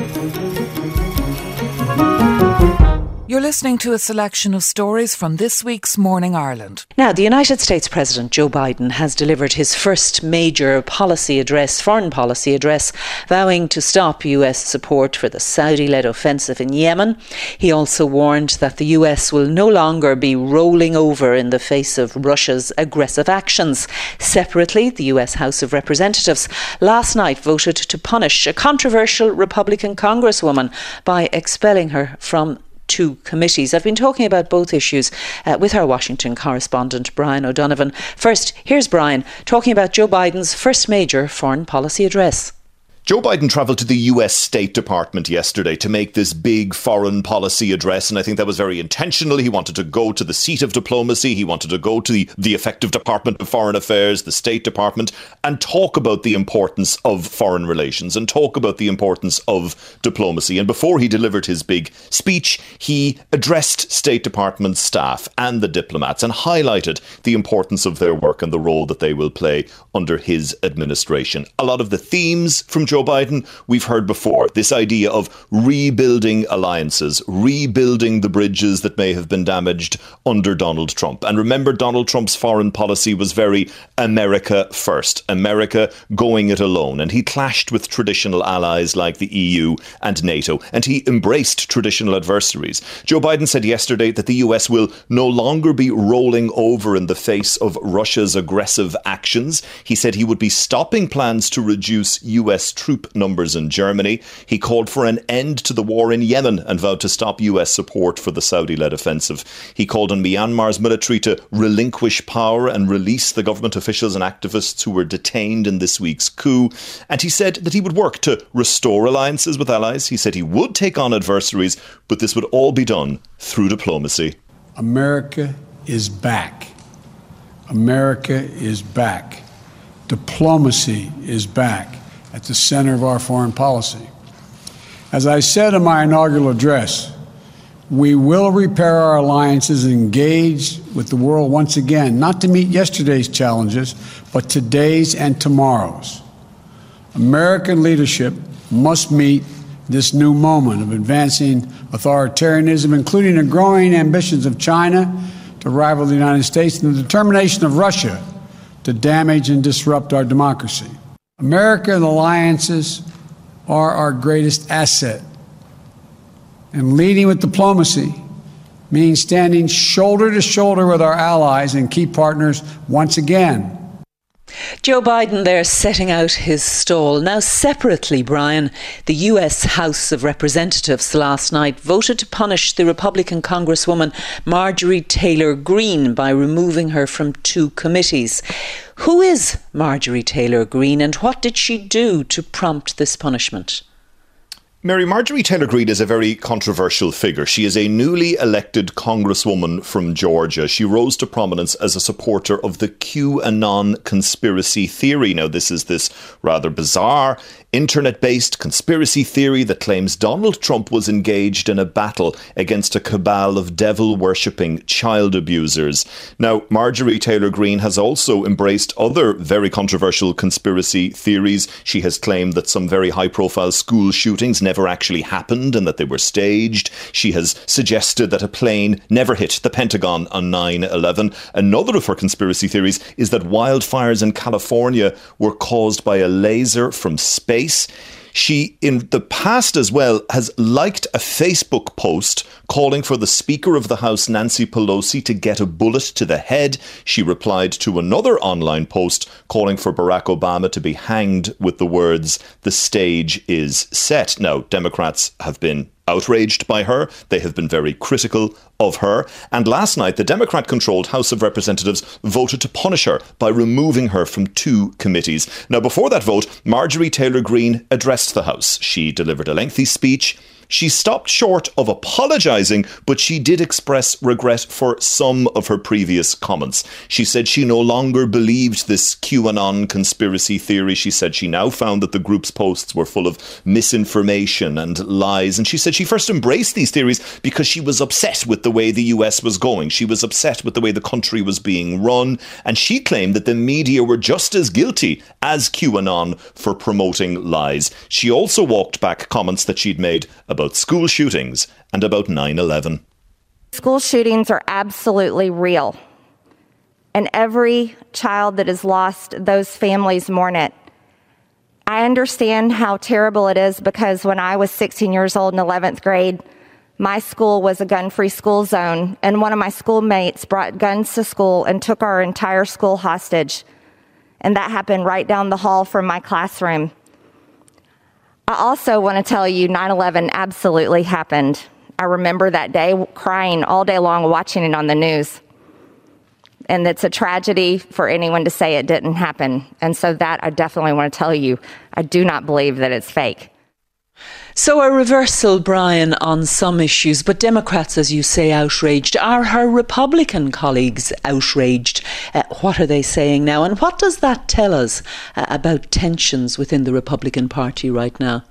Thank. You're listening to a selection of stories from this week's Morning Ireland. Now, the United States President Joe Biden has delivered his first major policy address, foreign policy address, vowing to stop US support for the Saudi led offensive in Yemen. He also warned that the US will no longer be rolling over in the face of Russia's aggressive actions. Separately, the US House of Representatives last night voted to punish a controversial Republican Congresswoman by expelling her from two committees. I've been talking about both issues uh, with our Washington correspondent, Brian O'Donovan. First, here's Brian talking about Joe Biden's first major foreign policy address. Joe Biden travelled to the US State Department yesterday to make this big foreign policy address, and I think that was very intentional. He wanted to go to the seat of diplomacy, he wanted to go to the, the effective Department of Foreign Affairs, the State Department, and talk about the importance of foreign relations and talk about the importance of diplomacy. And before he delivered his big speech, he addressed State Department staff and the diplomats and highlighted the importance of their work and the role that they will play under his administration. A lot of the themes from Joe Biden, we've heard before. This idea of rebuilding alliances, rebuilding the bridges that may have been damaged under Donald Trump. And remember, Donald Trump's foreign policy was very America first, America going it alone. And he clashed with traditional allies like the EU and NATO, and he embraced traditional adversaries. Joe Biden said yesterday that the US will no longer be rolling over in the face of Russia's aggressive actions. He said he would be stopping plans to reduce US troop numbers in Germany. He called for an end to the war in Yemen and vowed to stop US support for the Saudi led offensive. He called on Myanmar's military to relinquish power and release the government officials and activists who were detained in this week's coup. And he said that he would work to restore alliances with allies. He said he would take on adversaries, but this would all be done through diplomacy. America is back. America is back. Diplomacy is back at the center of our foreign policy. As I said in my inaugural address, we will repair our alliances and engage with the world once again, not to meet yesterday's challenges, but today's and tomorrow's. American leadership must meet this new moment of advancing authoritarianism, including the growing ambitions of China to rival the United States and the determination of Russia to damage and disrupt our democracy. America and alliances are our greatest asset. And leading with diplomacy means standing shoulder to shoulder with our allies and key partners once again Joe Biden there setting out his stall. Now, separately, Brian, the US House of Representatives last night voted to punish the Republican Congresswoman Marjorie Taylor Greene by removing her from two committees. Who is Marjorie Taylor Greene and what did she do to prompt this punishment? Mary Marjorie Taylor Greene is a very controversial figure. She is a newly elected congresswoman from Georgia. She rose to prominence as a supporter of the QAnon conspiracy theory. Now, this is this rather bizarre internet based conspiracy theory that claims Donald Trump was engaged in a battle against a cabal of devil worshipping child abusers. Now, Marjorie Taylor Greene has also embraced other very controversial conspiracy theories. She has claimed that some very high profile school shootings never actually happened and that they were staged. She has suggested that a plane never hit the Pentagon on 9 11. Another of her conspiracy theories is that wildfires in California were caused by a laser from space space. She, in the past as well, has liked a Facebook post calling for the Speaker of the House, Nancy Pelosi, to get a bullet to the head. She replied to another online post calling for Barack Obama to be hanged with the words, The stage is set. Now, Democrats have been outraged by her. They have been very critical of her. And last night, the Democrat controlled House of Representatives voted to punish her by removing her from two committees. Now, before that vote, Marjorie Taylor Greene addressed the House. She delivered a lengthy speech She stopped short of apologising, but she did express regret for some of her previous comments. She said she no longer believed this QAnon conspiracy theory. She said she now found that the group's posts were full of misinformation and lies. And she said she first embraced these theories because she was upset with the way the US was going. She was upset with the way the country was being run. And she claimed that the media were just as guilty as QAnon for promoting lies. She also walked back comments that she'd made about school shootings and about 9 11. School shootings are absolutely real. And every child that is lost, those families mourn it. I understand how terrible it is because when I was 16 years old in 11th grade, my school was a gun free school zone, and one of my schoolmates brought guns to school and took our entire school hostage. And that happened right down the hall from my classroom. I also want to tell you 9 11 absolutely happened. I remember that day crying all day long watching it on the news. And it's a tragedy for anyone to say it didn't happen. And so, that I definitely want to tell you, I do not believe that it's fake. So, a reversal, Brian, on some issues, but Democrats, as you say, outraged. Are her Republican colleagues outraged? Uh, what are they saying now? And what does that tell us uh, about tensions within the Republican Party right now?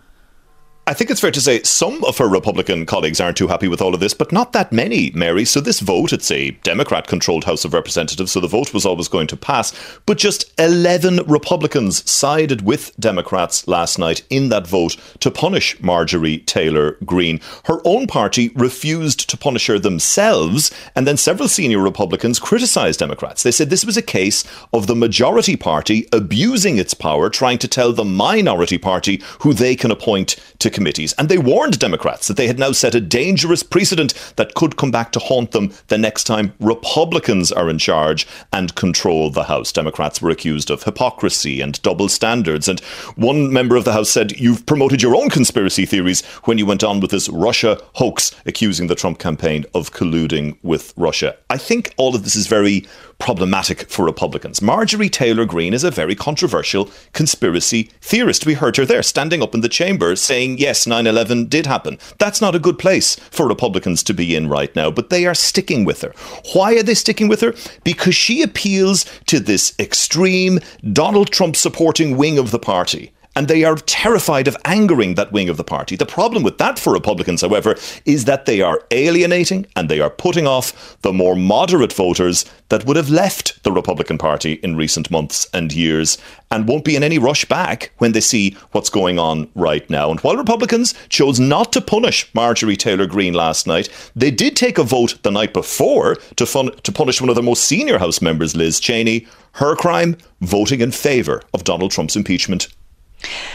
I think it's fair to say some of her Republican colleagues aren't too happy with all of this, but not that many, Mary. So this vote, it's a Democrat controlled House of Representatives, so the vote was always going to pass. But just 11 Republicans sided with Democrats last night in that vote to punish Marjorie Taylor Greene. Her own party refused to punish her themselves, and then several senior Republicans criticized Democrats. They said this was a case of the majority party abusing its power, trying to tell the minority party who they can appoint to committees, and they warned Democrats that they had now set a dangerous precedent that could come back to haunt them the next time Republicans are in charge and control the House. Democrats were accused of hypocrisy and double standards, and one member of the House said, You've promoted your own conspiracy theories when you went on with this Russia hoax, accusing the Trump campaign of colluding with Russia. I think all of this is very problematic for Republicans. Marjorie Taylor Greene is a very controversial conspiracy theorist. We heard her there standing up in the chamber saying, yes, 9 11 did happen. That's not a good place for Republicans to be in right now, but they are sticking with her. Why are they sticking with her? Because she appeals to this extreme Donald Trump supporting wing of the party and they are terrified of angering that wing of the party. The problem with that for Republicans, however, is that they are alienating and they are putting off the more moderate voters that would have left the Republican Party in recent months and years and won't be in any rush back when they see what's going on right now. And while Republicans chose not to punish Marjorie Taylor Greene last night, they did take a vote the night before to, fun- to punish one of their most senior House members, Liz Cheney. Her crime? Voting in favour of Donald Trump's impeachment.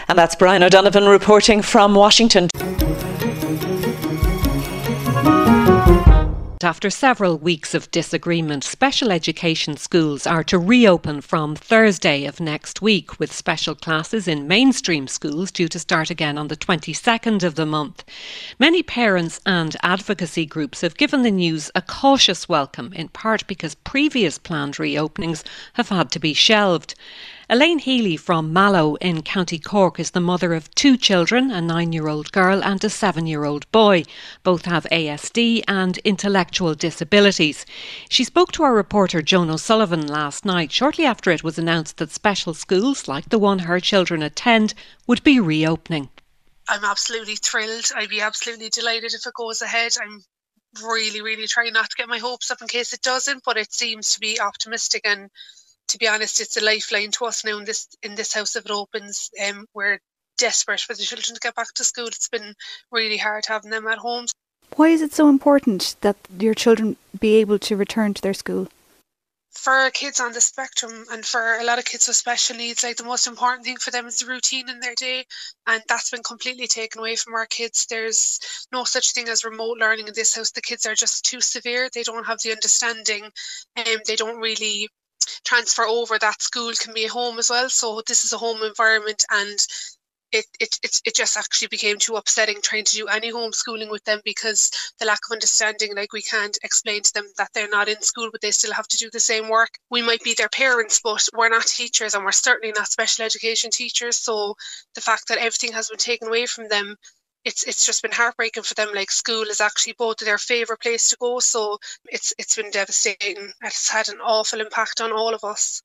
And that's Brian O'Donovan reporting from Washington. After several weeks of disagreement, special education schools are to reopen from Thursday of next week, with special classes in mainstream schools due to start again on the 22nd of the month. Many parents and advocacy groups have given the news a cautious welcome, in part because previous planned reopenings have had to be shelved. Elaine Healy from Mallow in County Cork is the mother of two children, a nine year old girl and a seven year old boy. Both have ASD and intellectual disabilities. She spoke to our reporter Joan O'Sullivan last night, shortly after it was announced that special schools, like the one her children attend, would be reopening. I'm absolutely thrilled. I'd be absolutely delighted if it goes ahead. I'm really, really trying not to get my hopes up in case it doesn't, but it seems to be optimistic and to be honest, it's a lifeline to us now in this in this house if it opens. Um, we're desperate for the children to get back to school. It's been really hard having them at home. Why is it so important that your children be able to return to their school? For kids on the spectrum and for a lot of kids with special needs, like the most important thing for them is the routine in their day. And that's been completely taken away from our kids. There's no such thing as remote learning in this house. The kids are just too severe. They don't have the understanding and um, they don't really transfer over that school can be a home as well. So this is a home environment and it, it, it, it just actually became too upsetting trying to do any homeschooling with them because the lack of understanding, like we can't explain to them that they're not in school, but they still have to do the same work. We might be their parents, but we're not teachers and we're certainly not special education teachers. So the fact that everything has been taken away from them it's it's just been heartbreaking for them. Like school is actually both their favourite place to go, so it's it's been devastating. It's had an awful impact on all of us.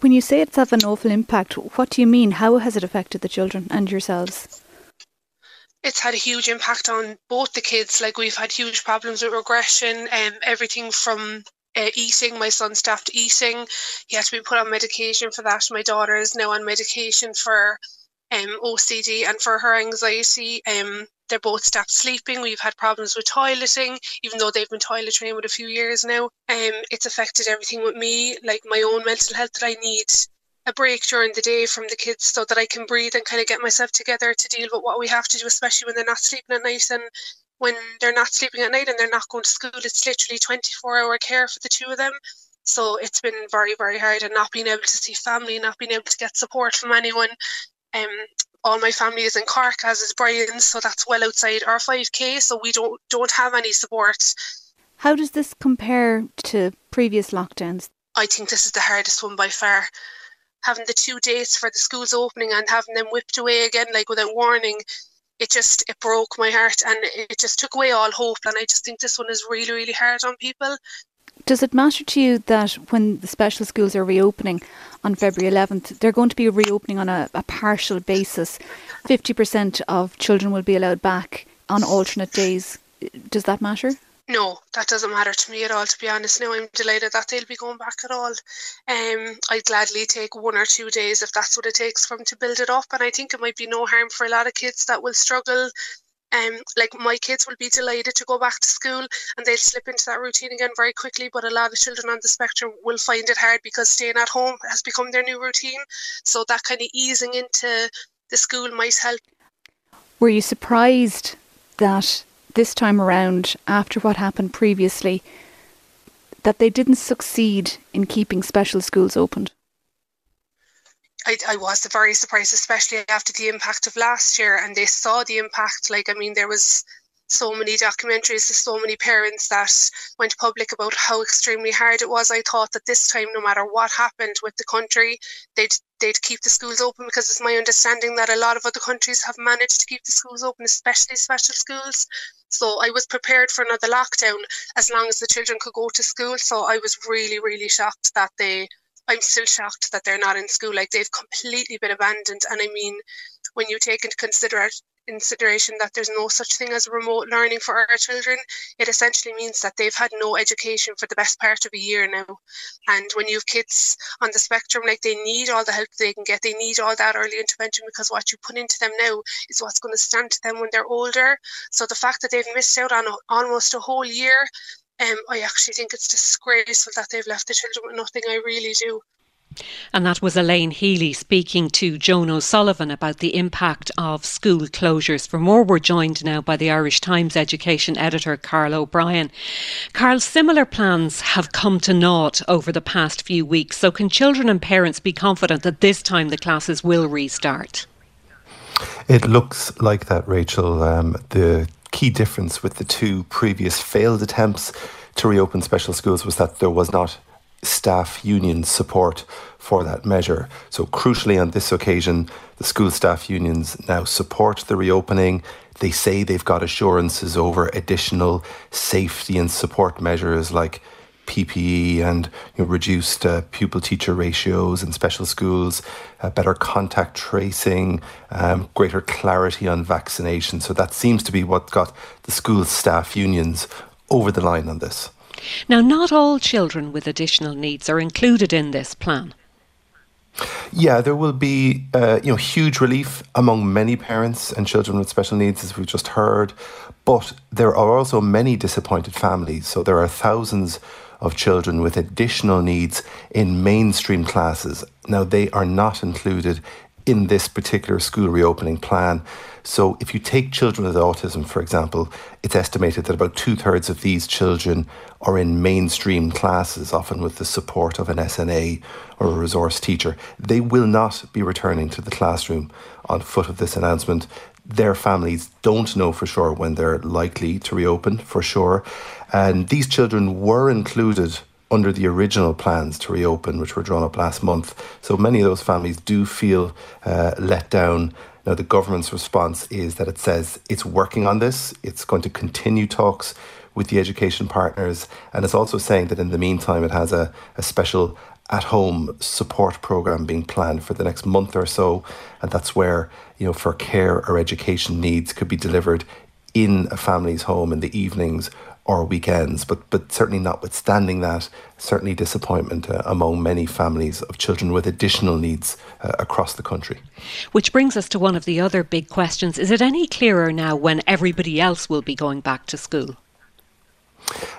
When you say it's had an awful impact, what do you mean? How has it affected the children and yourselves? It's had a huge impact on both the kids. Like we've had huge problems with regression and um, everything from uh, eating. My son stopped eating. He had to be put on medication for that. My daughter is now on medication for um, OCD and for her anxiety. Um, they're both stopped sleeping. We've had problems with toileting, even though they've been toilet trained with a few years now. Um, it's affected everything with me, like my own mental health that I need a break during the day from the kids so that I can breathe and kind of get myself together to deal with what we have to do, especially when they're not sleeping at night and when they're not sleeping at night and they're not going to school. It's literally 24 hour care for the two of them. So it's been very, very hard and not being able to see family, not being able to get support from anyone. Um, all my family is in Cork, as is Brian, so that's well outside our 5k. So we don't don't have any support. How does this compare to previous lockdowns? I think this is the hardest one by far. Having the two dates for the schools opening and having them whipped away again, like without warning, it just it broke my heart and it just took away all hope. And I just think this one is really, really hard on people. Does it matter to you that when the special schools are reopening on February 11th, they're going to be reopening on a, a partial basis? 50% of children will be allowed back on alternate days. Does that matter? No, that doesn't matter to me at all, to be honest. Now I'm delighted that they'll be going back at all. Um, I'd gladly take one or two days if that's what it takes for them to build it up. And I think it might be no harm for a lot of kids that will struggle um, like my kids will be delighted to go back to school and they'll slip into that routine again very quickly. But a lot of children on the spectrum will find it hard because staying at home has become their new routine. So that kind of easing into the school might help. Were you surprised that this time around, after what happened previously, that they didn't succeed in keeping special schools opened? I, I was very surprised, especially after the impact of last year, and they saw the impact. Like, I mean, there was so many documentaries to so many parents that went public about how extremely hard it was. I thought that this time, no matter what happened with the country, they'd they'd keep the schools open because it's my understanding that a lot of other countries have managed to keep the schools open, especially special schools. So I was prepared for another lockdown as long as the children could go to school. So I was really, really shocked that they I'm still shocked that they're not in school. Like they've completely been abandoned. And I mean, when you take into consideration consideration that there's no such thing as remote learning for our children, it essentially means that they've had no education for the best part of a year now. And when you have kids on the spectrum, like they need all the help they can get, they need all that early intervention because what you put into them now is what's going to stand to them when they're older. So the fact that they've missed out on a, almost a whole year um, I actually think it's disgraceful that they've left the children with nothing. I really do. And that was Elaine Healy speaking to Joan O'Sullivan about the impact of school closures. For more, we're joined now by the Irish Times education editor, Carl O'Brien. Carl, similar plans have come to naught over the past few weeks. So, can children and parents be confident that this time the classes will restart? It looks like that, Rachel. Um, the key difference with the two previous failed attempts to reopen special schools was that there was not staff union support for that measure. So, crucially, on this occasion, the school staff unions now support the reopening. They say they've got assurances over additional safety and support measures like PPE and you know, reduced uh, pupil teacher ratios in special schools, uh, better contact tracing, um, greater clarity on vaccination. So that seems to be what got the school staff unions over the line on this. Now, not all children with additional needs are included in this plan. Yeah, there will be uh, you know huge relief among many parents and children with special needs, as we've just heard. But there are also many disappointed families. So there are thousands of children with additional needs in mainstream classes. Now, they are not included in this particular school reopening plan. So, if you take children with autism, for example, it's estimated that about two thirds of these children are in mainstream classes, often with the support of an SNA or a resource teacher. They will not be returning to the classroom on foot of this announcement. Their families don't know for sure when they're likely to reopen, for sure. And these children were included under the original plans to reopen, which were drawn up last month. So many of those families do feel uh, let down. Now, the government's response is that it says it's working on this, it's going to continue talks with the education partners, and it's also saying that in the meantime, it has a, a special at home support program being planned for the next month or so. And that's where you know for care or education needs could be delivered in a family's home in the evenings or weekends but but certainly notwithstanding that certainly disappointment uh, among many families of children with additional needs uh, across the country. Which brings us to one of the other big questions. Is it any clearer now when everybody else will be going back to school?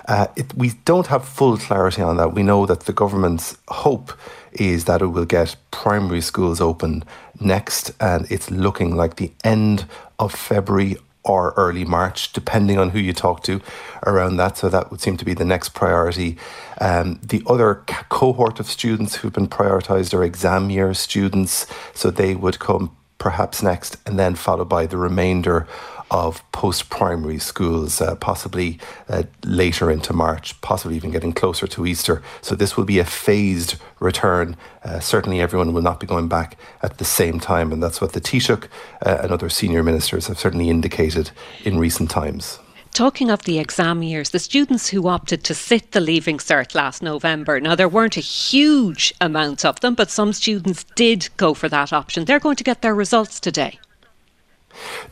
Uh, it, we don't have full clarity on that. We know that the government's hope is that it will get primary schools open next, and it's looking like the end of February or early March, depending on who you talk to around that. So that would seem to be the next priority. Um, the other cohort of students who've been prioritised are exam year students, so they would come perhaps next, and then followed by the remainder of post primary schools, uh, possibly uh, later into March, possibly even getting closer to Easter. So this will be a phased return. Uh, certainly, everyone will not be going back at the same time, and that's what the Taoiseach uh, and other senior ministers have certainly indicated in recent times. Talking of the exam years, the students who opted to sit the Leaving Cert last November, now there weren't a huge amount of them, but some students did go for that option. They're going to get their results today.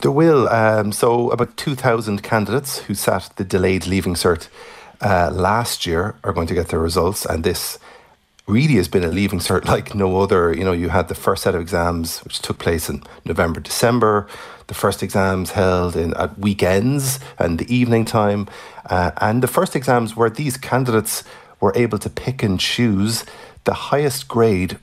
There will. Um, so, about 2,000 candidates who sat the delayed leaving cert uh, last year are going to get their results, and this really has been a leaving cert like no other. You know, you had the first set of exams, which took place in November, December. The first exams held in at weekends and the evening time, uh, and the first exams where these candidates were able to pick and choose the highest grade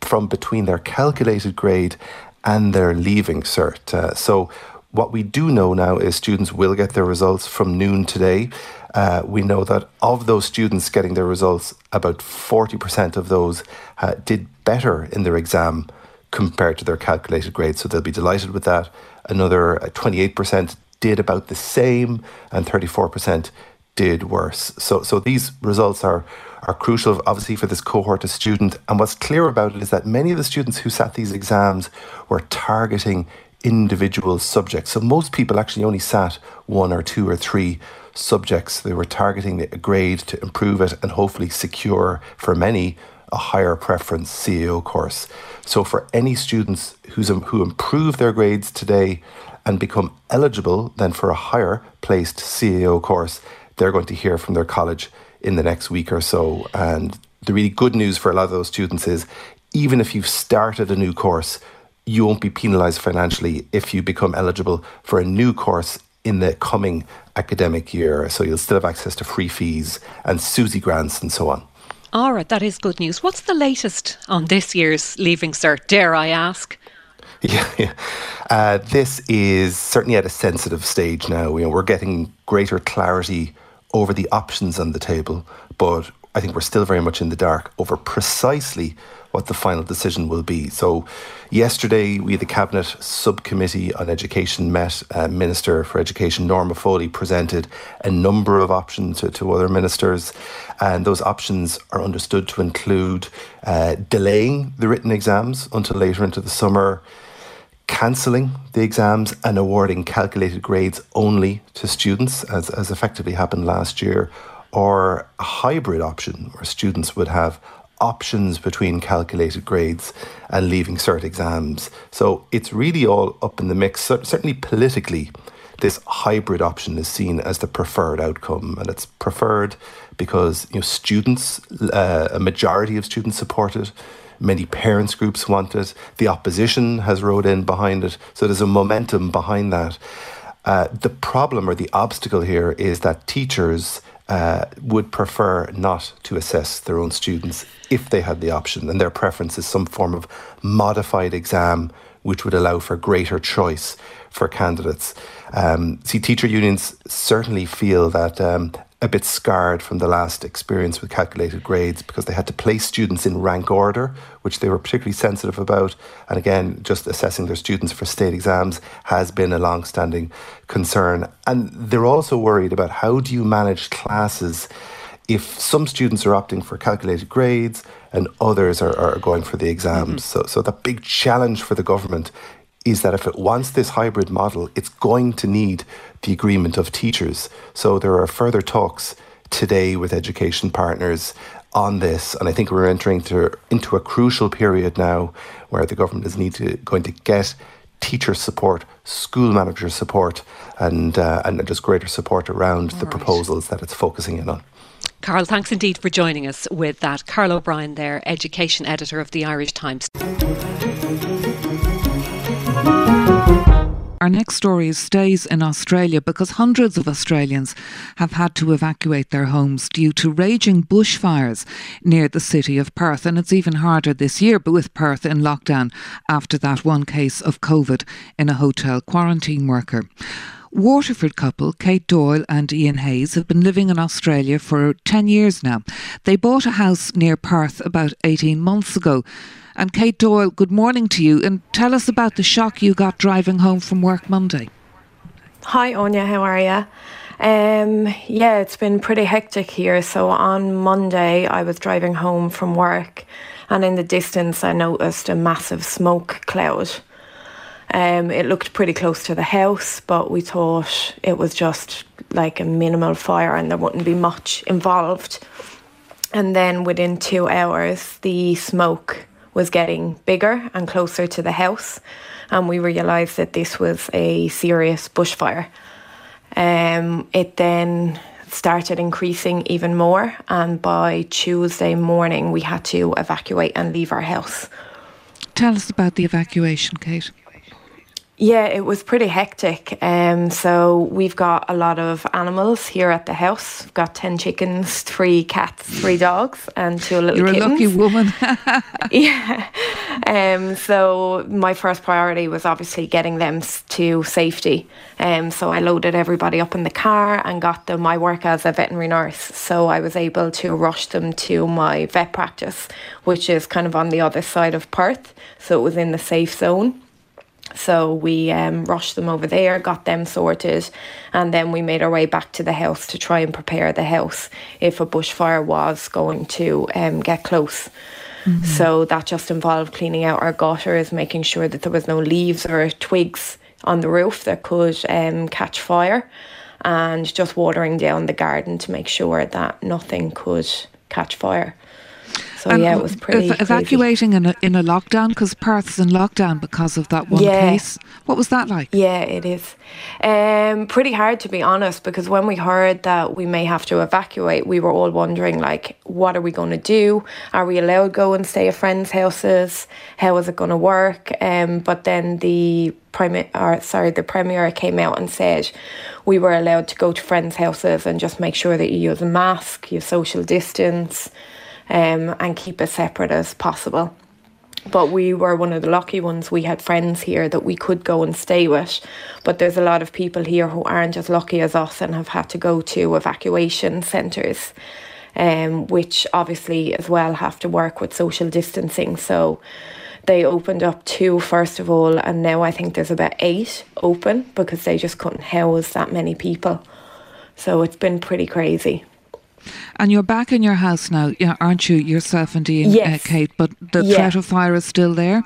from between their calculated grade and their leaving cert. Uh, so, what we do know now is students will get their results from noon today. Uh, we know that of those students getting their results, about 40% of those uh, did better in their exam compared to their calculated grade. So they'll be delighted with that. Another 28% uh, did about the same, and 34% did worse. So, so these results are are crucial, obviously, for this cohort of student. And what's clear about it is that many of the students who sat these exams were targeting individual subjects. So most people actually only sat one or two or three subjects. They were targeting a grade to improve it and hopefully secure for many a higher preference CAO course. So for any students who's, who improve their grades today and become eligible then for a higher placed CAO course, they're going to hear from their college in the next week or so. And the really good news for a lot of those students is even if you've started a new course, you won't be penalised financially if you become eligible for a new course in the coming academic year. So you'll still have access to free fees and SUSI grants and so on. All right, that is good news. What's the latest on this year's Leaving Cert, dare I ask? Yeah, yeah. Uh, this is certainly at a sensitive stage now. You know, we're getting greater clarity over the options on the table, but I think we're still very much in the dark over precisely what the final decision will be. So, yesterday we the cabinet subcommittee on education met. Uh, Minister for Education Norma Foley presented a number of options to, to other ministers, and those options are understood to include uh, delaying the written exams until later into the summer cancelling the exams and awarding calculated grades only to students, as, as effectively happened last year, or a hybrid option where students would have options between calculated grades and leaving cert exams. So it's really all up in the mix. Certainly politically, this hybrid option is seen as the preferred outcome, and it's preferred because you know students, uh, a majority of students support it. Many parents groups want it. The opposition has rode in behind it. So there's a momentum behind that. Uh, the problem or the obstacle here is that teachers uh, would prefer not to assess their own students if they had the option, and their preference is some form of modified exam which would allow for greater choice for candidates. Um, see, teacher unions certainly feel that um, a bit scarred from the last experience with calculated grades because they had to place students in rank order, which they were particularly sensitive about. And again, just assessing their students for state exams has been a long standing concern. And they're also worried about how do you manage classes if some students are opting for calculated grades and others are, are going for the exams. Mm-hmm. So, so the big challenge for the government is that if it wants this hybrid model, it's going to need the agreement of teachers. So there are further talks today with education partners on this, and I think we're entering to, into a crucial period now where the government is need to, going to get teacher support, school manager support, and uh, and just greater support around All the right. proposals that it's focusing in on. Carl, thanks indeed for joining us with that. Carl O'Brien, there, education editor of the Irish Times. Our next story is stays in Australia because hundreds of Australians have had to evacuate their homes due to raging bushfires near the city of Perth. And it's even harder this year, with Perth in lockdown after that one case of COVID in a hotel quarantine worker. Waterford couple Kate Doyle and Ian Hayes have been living in Australia for 10 years now. They bought a house near Perth about 18 months ago. And Kate Doyle, good morning to you. And tell us about the shock you got driving home from work Monday. Hi, Áine, how are you? Um, yeah, it's been pretty hectic here. So on Monday, I was driving home from work, and in the distance, I noticed a massive smoke cloud. Um, it looked pretty close to the house, but we thought it was just like a minimal fire and there wouldn't be much involved. And then within two hours, the smoke was getting bigger and closer to the house, and we realised that this was a serious bushfire. Um, it then started increasing even more, and by Tuesday morning, we had to evacuate and leave our house. Tell us about the evacuation, Kate. Yeah, it was pretty hectic. Um, so we've got a lot of animals here at the house. We've got ten chickens, three cats, three dogs, and two little You're kittens. a lucky woman. yeah. Um, so my first priority was obviously getting them to safety. Um, so I loaded everybody up in the car and got them. I work as a veterinary nurse, so I was able to rush them to my vet practice, which is kind of on the other side of Perth. So it was in the safe zone. So we um, rushed them over there, got them sorted, and then we made our way back to the house to try and prepare the house if a bushfire was going to um, get close. Mm-hmm. So that just involved cleaning out our gutters, making sure that there was no leaves or twigs on the roof that could um, catch fire, and just watering down the garden to make sure that nothing could catch fire. So and yeah, it was pretty ev- evacuating in a in a lockdown because Perth's in lockdown because of that one yeah. case. What was that like? Yeah, it is. Um, pretty hard to be honest because when we heard that we may have to evacuate, we were all wondering like, what are we going to do? Are we allowed to go and stay at friends' houses? How is it going to work? Um, but then the prime or sorry, the premier came out and said we were allowed to go to friends' houses and just make sure that you use a mask, you social distance um, and keep as separate as possible. But we were one of the lucky ones. We had friends here that we could go and stay with. But there's a lot of people here who aren't as lucky as us and have had to go to evacuation centres, um, which obviously as well have to work with social distancing. So they opened up two first of all, and now I think there's about eight open because they just couldn't house that many people. So it's been pretty crazy. And you're back in your house now, aren't you, yourself and Ian, uh, yes. uh, Kate? But the yeah. threat of fire is still there?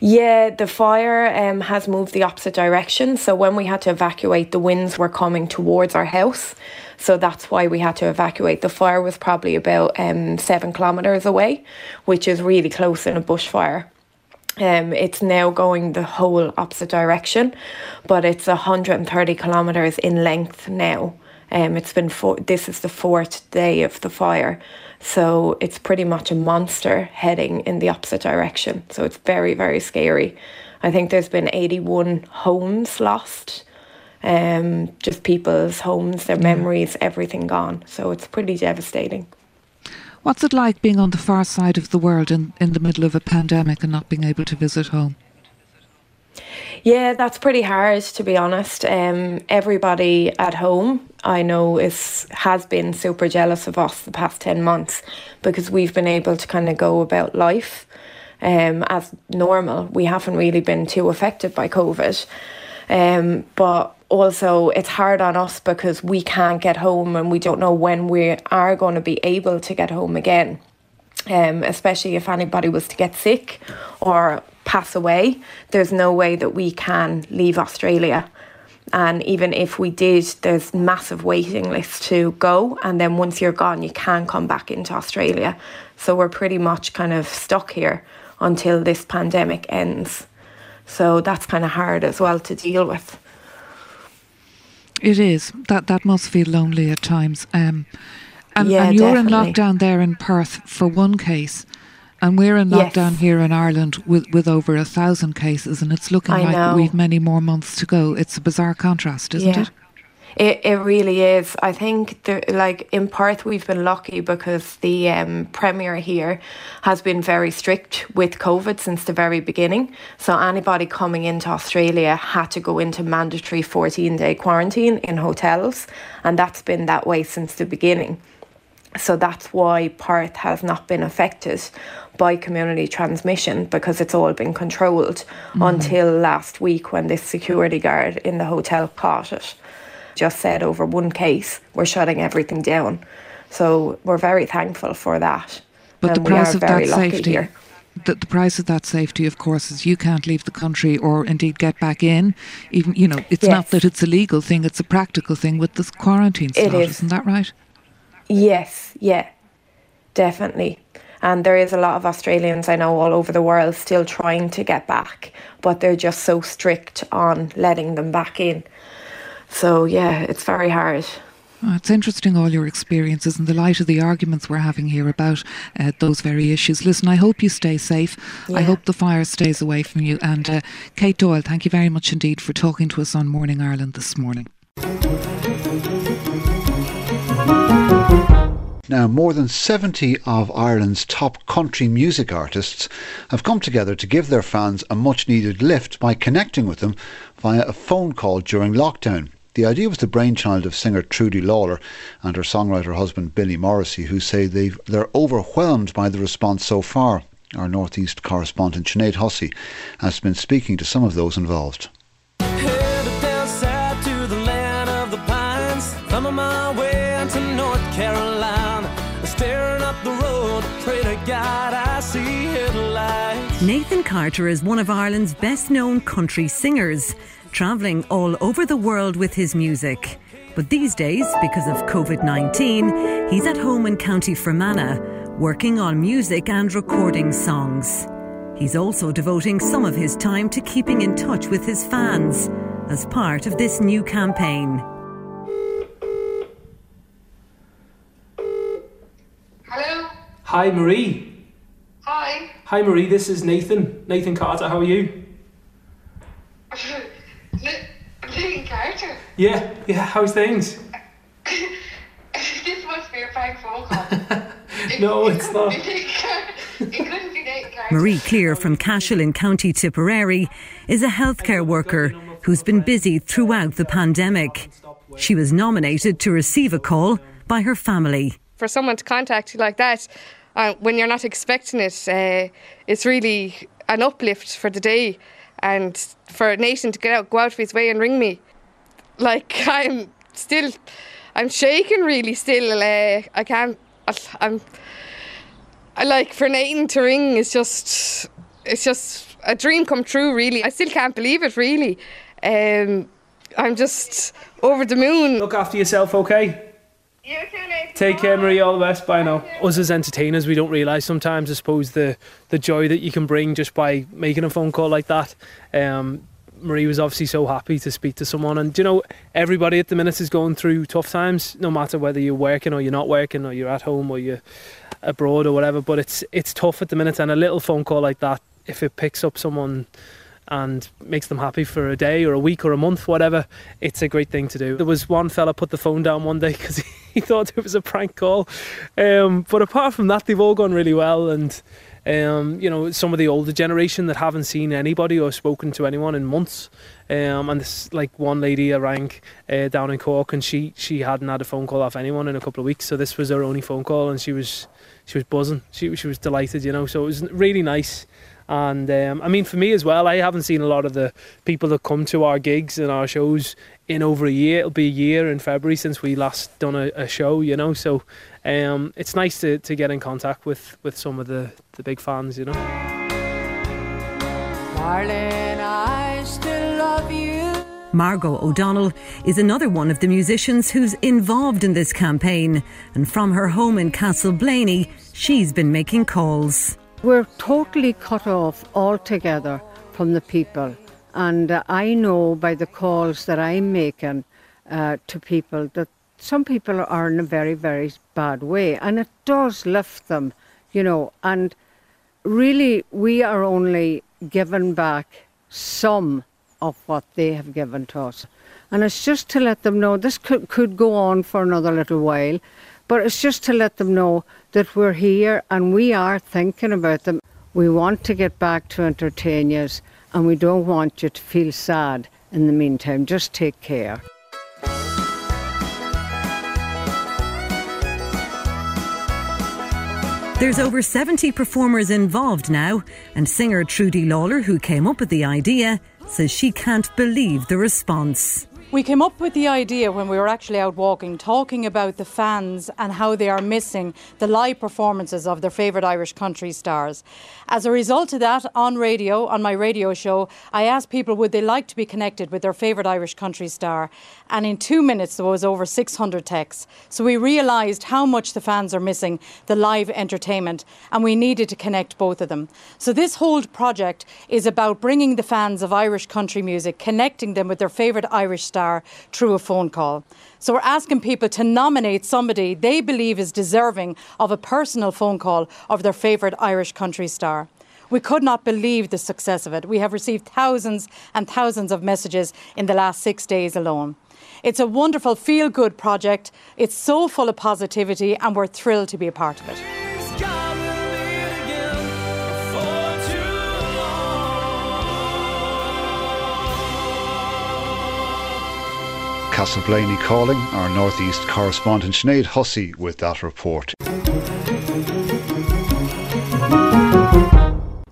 Yeah, the fire um, has moved the opposite direction. So when we had to evacuate, the winds were coming towards our house. So that's why we had to evacuate. The fire was probably about um, seven kilometres away, which is really close in a bushfire. Um, it's now going the whole opposite direction, but it's 130 kilometres in length now. Um, it's been four, this is the fourth day of the fire, so it's pretty much a monster heading in the opposite direction. So it's very very scary. I think there's been 81 homes lost, um, just people's homes, their memories, everything gone. So it's pretty devastating. What's it like being on the far side of the world in, in the middle of a pandemic and not being able to visit home? Yeah, that's pretty hard to be honest. Um, everybody at home I know is has been super jealous of us the past ten months because we've been able to kind of go about life um, as normal. We haven't really been too affected by COVID, um, but also it's hard on us because we can't get home and we don't know when we are going to be able to get home again. Um, especially if anybody was to get sick or pass away, there's no way that we can leave Australia. And even if we did, there's massive waiting lists to go. And then once you're gone, you can't come back into Australia. So we're pretty much kind of stuck here until this pandemic ends. So that's kind of hard as well to deal with. It is. That that must feel lonely at times. Um, and, Yeah, and you're definitely. in lockdown there in Perth for one case. And we're in Yes. lockdown here in Ireland with, with over a thousand cases, and it's looking I like know. we've many more months to go. It's a bizarre contrast, isn't Yeah. it? It, it really is. I think, the, like in Perth, we've been lucky because the um, premier here has been very strict with COVID since the very beginning. So anybody coming into Australia had to go into mandatory 14 day quarantine in hotels, and that's been that way since the beginning. So that's why Perth has not been affected by community transmission because it's all been controlled mm-hmm. until last week when this security guard in the hotel caught it. Just said over one case, we're shutting everything down. So we're very thankful for that. But the price of that safety, here. the, the price of that safety, of course, is you can't leave the country or indeed get back in. Even you know, it's not that it's a legal thing; it's a practical thing with this quarantine It slot. is. Isn't that right? Yes, yeah, definitely. And there is a lot of Australians I know all over the world still trying to get back, but they're just so strict on letting them back in. So, yeah, it's very hard. Oh, it's interesting all your experiences in the light of the arguments we're having here about uh, those very issues. Listen, I hope you stay safe. I hope the fire stays away from you. And uh, Kate Doyle, thank you very much indeed for talking to us on Morning Ireland this morning. Now, more than 70 of Ireland's top country music artists have come together to give their fans a much needed lift by connecting with them via a phone call during lockdown. The idea was the brainchild of singer Trudi Lalor and her songwriter husband Billy Morrissey, who say they've, they're overwhelmed by the response so far. Our Northeast correspondent Sinead Hussey has been speaking to some of those involved. Headlights. Nathan Carter is one of Ireland's best known country singers, travelling all over the world with his music. But these days, because of COVID 19, he's at home in County Fermanagh, working on music and recording songs. He's also devoting some of his time to keeping in touch with his fans as part of this new campaign. Hello. Hi, Marie. Hi. Hi, Marie. This is Nathan. Nathan Carter. How are you? Nathan Carter. Yeah, yeah. How's things? this must be a prank phone call. No, it's not. it couldn't be Nathan Carter. Marie Clear from Cashel in County Tipperary is a healthcare worker who's been busy throughout the pandemic. She was nominated to receive a call by her family. for someone to contact you like that uh, when you're not expecting it, uh, it's really an uplift for the day. And for Nathan to get out, go out of his way and ring me, like I'm still, I'm shaking really. Still, uh, I can't. I'm. I like for Nathan to ring is just, it's just a dream come true. Really, I still can't believe it. Really, um, I'm just over the moon. Look after yourself, okay? Take care, Marie. All the best. Bye now. Us as entertainers, we don't realise sometimes, I suppose, the the joy that you can bring just by making a phone call like that. Um, Marie was obviously so happy to speak to someone, and you know, everybody at the minute is going through tough times. No matter whether you're working or you're not working, or you're at home or you're abroad or whatever. But it's it's tough at the minute, and a little phone call like that, if it picks up someone and makes them happy for a day or a week or a month, whatever, it's a great thing to do. There was one fella put the phone down one day because he thought it was a prank call. Um, but apart from that, they've all gone really well. And, um, you know, some of the older generation that haven't seen anybody or spoken to anyone in months. Um, and this, like one lady I rang uh, down in Cork and she, she hadn't had a phone call off anyone in a couple of weeks. So this was her only phone call and she was, she was buzzing. She, she was delighted, you know, so it was really nice. And um, I mean, for me as well, I haven't seen a lot of the people that come to our gigs and our shows in over a year. It'll be a year in February since we last done a, a show, you know. So um, it's nice to, to get in contact with, with some of the, the big fans, you know. Darling, I still love you. Margo O'Donnell is another one of the musicians who's involved in this campaign, and from her home in Castleblayney, she's been making calls. We're totally cut off altogether from the people, and uh, I know by the calls that I'm making uh, to people that some people are in a very, very bad way, and it does lift them, you know. And really, we are only given back some of what they have given to us. And it's just to let them know this could, could go on for another little while, but it's just to let them know that we're here and we are thinking about them. We want to get back to entertain you and we don't want you to feel sad in the meantime. Just take care. There's over 70 performers involved now, and singer Trudi Lalor, who came up with the idea, says she can't believe the response. We came up with the idea when we were actually out walking, talking about the fans and how they are missing the live performances of their favourite Irish country stars. As a result of that, on radio, on my radio show, I asked people would they like to be connected with their favourite Irish country star. And in two minutes, there was over 600 texts. So we realised how much the fans are missing the live entertainment, and we needed to connect both of them. So this whole project is about bringing the fans of Irish country music, connecting them with their favourite Irish star through a phone call. So we're asking people to nominate somebody they believe is deserving of a personal phone call of their favourite Irish country star. We could not believe the success of it. We have received thousands and thousands of messages in the last six days alone. It's a wonderful feel good project. It's so full of positivity, and we're thrilled to be a part of it. Castleblayney calling, our northeast correspondent Sinead Hussey with that report.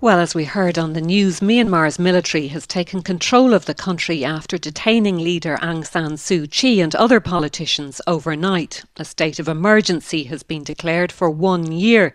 Well, as we heard on the news, Myanmar's military has taken control of the country after detaining leader Aung San Suu Kyi and other politicians overnight. A state of emergency has been declared for one year.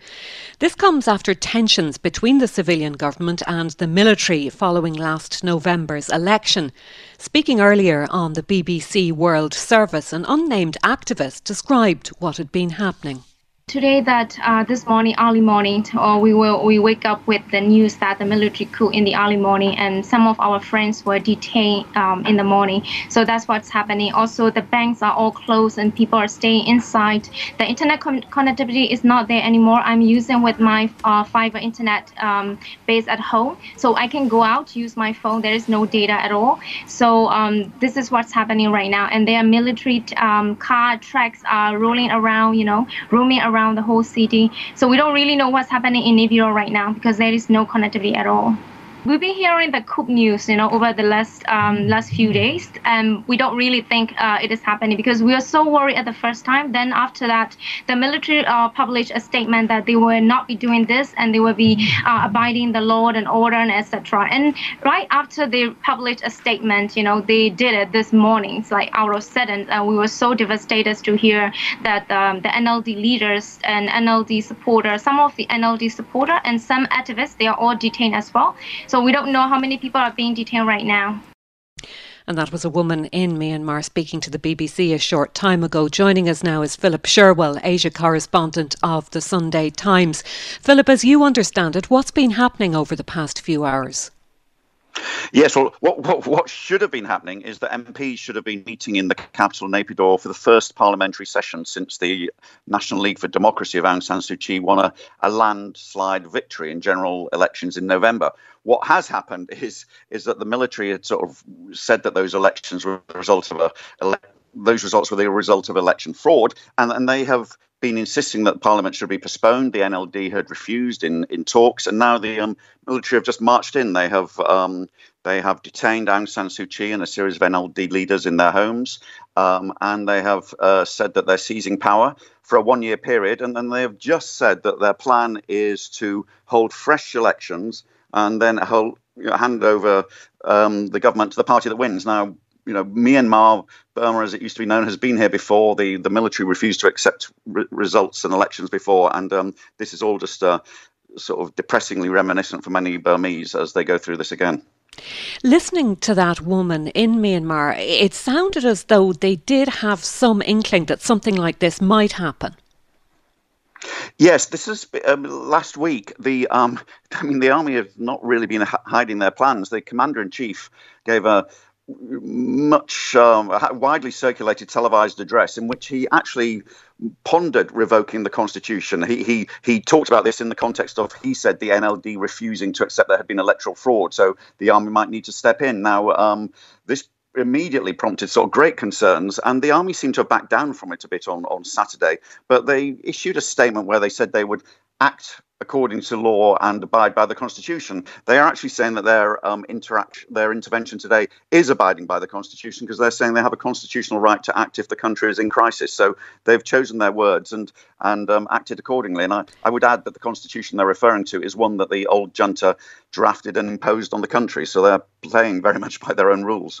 This comes after tensions between the civilian government and the military following last November's election. Speaking earlier on the BBC World Service, an unnamed activist described what had been happening today that uh, this morning early morning uh, we will we wake up with the news that the military coup in the early morning and some of our friends were detained um, in the morning. So that's what's happening. Also the banks are all closed and people are staying inside. The internet con- connectivity is not there anymore. I'm using with my uh, fiber internet um, base at home. So i can go out use my phone. There is no data at all. So um, this is what's happening right now. And their military um, car tracks are rolling around you know roaming around around the whole city. So we don't really know what's happening in Naypyidaw right now because there is no connectivity at all. We've been hearing the coup news, you know, over the last um, last few days, and we don't really think uh, it is happening because we were so worried at the first time. Then after that, the military uh, published a statement that they will not be doing this and they will be uh, abiding the law and order and etc. And right after they published a statement, you know, they did it this morning. It's like out of sudden, and we were so devastated to hear that um, the NLD leaders and NLD supporters, some of the NLD supporter and some activists, they are all detained as well. So we don't know how many people are being detained right now. And that was a woman in Myanmar speaking to the BBC a short time ago. Joining us now is Philip Sherwell, Asia correspondent of the Sunday Times. Philip, as you understand it, what's been happening over the past few hours? Yes, well, what, what, what, should have been happening is that MPs should have been meeting in the capital, Naypyidaw, for the first parliamentary session since the National League for Democracy of Aung San Suu Kyi won a, a landslide victory in general elections in November. What has happened is is that the military had sort of said that those elections were the result of a those results were the result of election fraud, and, and they have been insisting that Parliament should be postponed. The NLD had refused in, in talks, and now the um, military have just marched in. They have um, they have detained Aung San Suu Kyi and a series of NLD leaders in their homes, um, and they have uh, said that they're seizing power for a one-year period. And then they have just said that their plan is to hold fresh elections and then hold, you know, hand over um, the government to the party that wins. Now, you know, Myanmar, Burma as it used to be known, has been here before. The the military refused to accept re- results and elections before, and um, this is all just uh, sort of depressingly reminiscent for many Burmese as they go through this again. Listening to that woman in Myanmar, it sounded as though they did have some inkling that something like this might happen. Yes, this is um, last week. The um, I mean, the army have not really been hiding their plans. The commander in chief gave a much um, widely circulated televised address in which he actually pondered revoking the constitution. He, he he talked about this in the context of he said the NLD refusing to accept there had been electoral fraud, so the army might need to step in. Now, um, this immediately prompted sort of great concerns, and the army seemed to have backed down from it a bit on on Saturday. But they issued a statement where they said they would act according to law and abide by the constitution. They are actually saying that their um, interaction, their intervention today is abiding by the constitution because they're saying they have a constitutional right to act if the country is in crisis. So they've chosen their words and and um, acted accordingly. And I, I would add that the constitution they're referring to is one that the old junta drafted and imposed on the country. So they're playing very much by their own rules.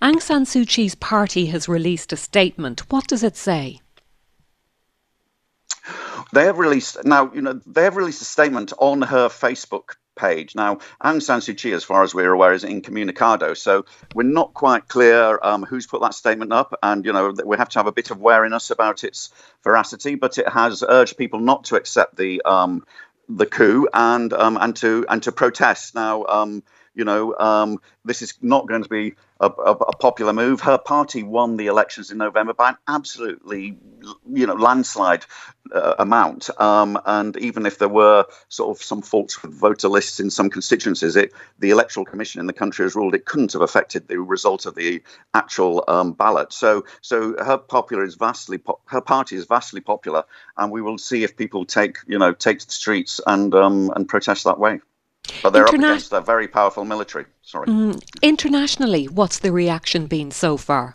Aung San Suu Kyi's party has released a statement. What does it say? They have released now. You know they have released a statement on her Facebook page. Now, Aung San Suu Kyi, as far as we're aware, is incommunicado. So we're not quite clear um, who's put that statement up, and you know we have to have a bit of wariness about its veracity. But it has urged people not to accept the um, the coup and um, and to and to protest. Now, um, you know, um, this is not going to be a, a, popular move. Her party won the elections in November by an absolutely, you know, landslide uh, amount. Um, and even if there were sort of some faults with voter lists in some constituencies, it the electoral commission in the country has ruled it couldn't have affected the result of the actual um, ballot. So, so her popular is vastly po- her party is vastly popular, and we will see if people take you know take to the streets and um, and protest that way. But they're Interna- up against a very powerful military. Sorry. Mm, internationally, what's the reaction been so far?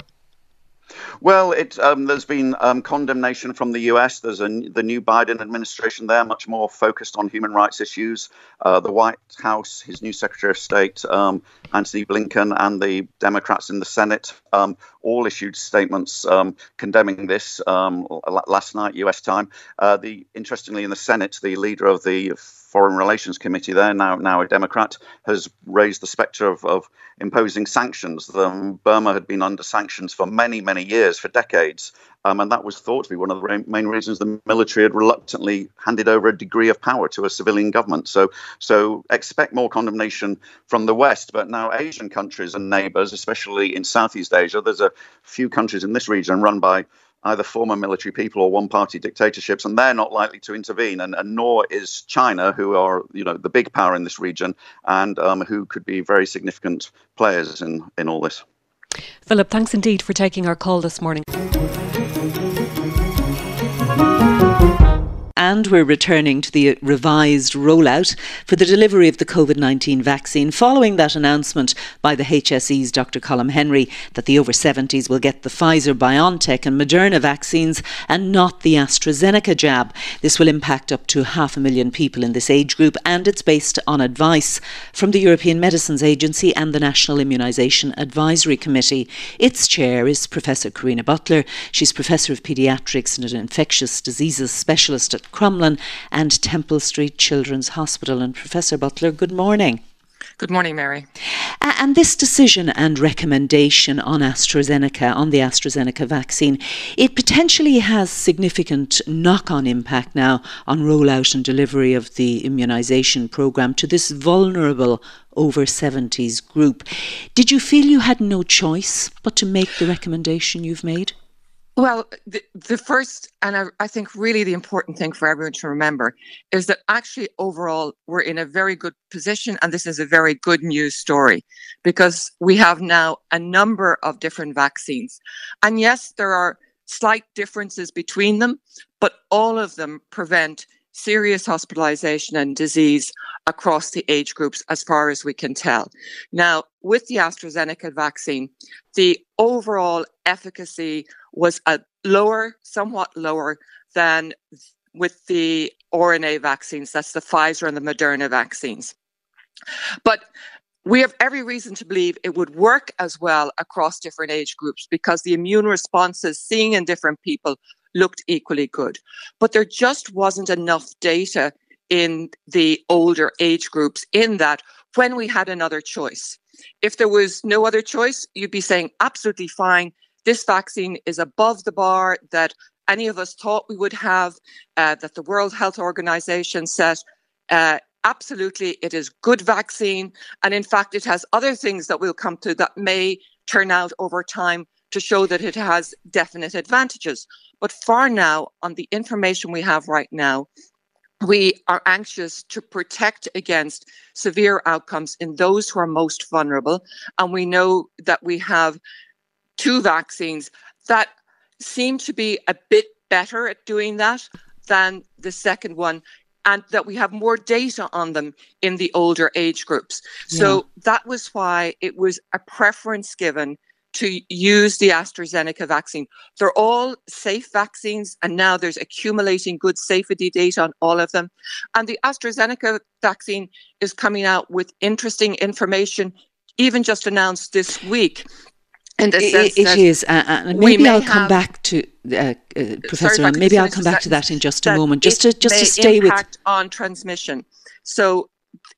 Well, it, um, there's been um, condemnation from the US. There's a, the new Biden administration there, much more focused on human rights issues. Uh, the White House, his new Secretary of State, um, Antony Blinken, and the Democrats in the Senate um, all issued statements um, condemning this um, last night, US time. Uh, the interestingly, in the Senate, the leader of the Foreign Relations Committee there, now now a Democrat, has raised the spectre of, of imposing sanctions. The, Burma had been under sanctions for many, many years, for decades, um, and that was thought to be one of the main reasons the military had reluctantly handed over a degree of power to a civilian government. So, so expect more condemnation from the West. But now Asian countries and neighbours, especially in Southeast Asia, there's a few countries in this region run by either former military people or one-party dictatorships, and they're not likely to intervene. And, and, nor is China, who are you know the big power in this region, and um, who could be very significant players in in all this. Philip, thanks indeed for taking our call this morning. And we're returning to the revised rollout for the delivery of the COVID 19 vaccine following that announcement by the HSE's Dr. Colm Henry that the over 70s will get the Pfizer BioNTech and Moderna vaccines and not the AstraZeneca jab. This will impact up to half a million people in this age group and it's based on advice from the European Medicines Agency and the National Immunisation Advisory Committee. Its chair is Professor Karina Butler. She's Professor of Paediatrics and an Infectious Diseases Specialist at Crumlin and Temple Street Children's Hospital. And Professor Butler, good morning. Good morning, Mary. Uh, and this decision and recommendation on AstraZeneca, on the AstraZeneca vaccine, it potentially has significant knock on impact now on rollout and delivery of the immunisation programme to this vulnerable over 70s group. Did you feel you had no choice but to make the recommendation you've made? Well, the, the first, and I, I, think really the important thing for everyone to remember is that actually overall we're in a very good position, and this is a very good news story because we have now a number of different vaccines. And yes, there are slight differences between them, but all of them prevent serious hospitalization and disease across the age groups as far as we can tell. Now, with the AstraZeneca vaccine, the overall efficacy was a lower, somewhat lower than with the RNA vaccines. That's the Pfizer and the Moderna vaccines. But we have every reason to believe it would work as well across different age groups because the immune responses seen in different people looked equally good. But there just wasn't enough data in the older age groups in that when we had another choice. If there was no other choice, you'd be saying absolutely fine. This vaccine is above the bar that any of us thought we would have, uh, that the World Health Organization set. Uh, absolutely, it is good vaccine. And in fact, it has other things that we'll come to that may turn out over time to show that it has definite advantages. But far now, on the information we have right now, we are anxious to protect against severe outcomes in those who are most vulnerable. And we know that we have two vaccines that seem to be a bit better at doing that than the second one. And that we have more data on them in the older age groups. So that was why it was a preference given to use the AstraZeneca vaccine. They're all safe vaccines, and now there's accumulating good safety data on all of them. And the AstraZeneca vaccine is coming out with interesting information, even just announced this week. In the sense it, it is, uh, uh, maybe I'll come back to uh, uh Professor. Sorry, maybe I'll come back to that in just a moment. Just to just to stay with on transmission. So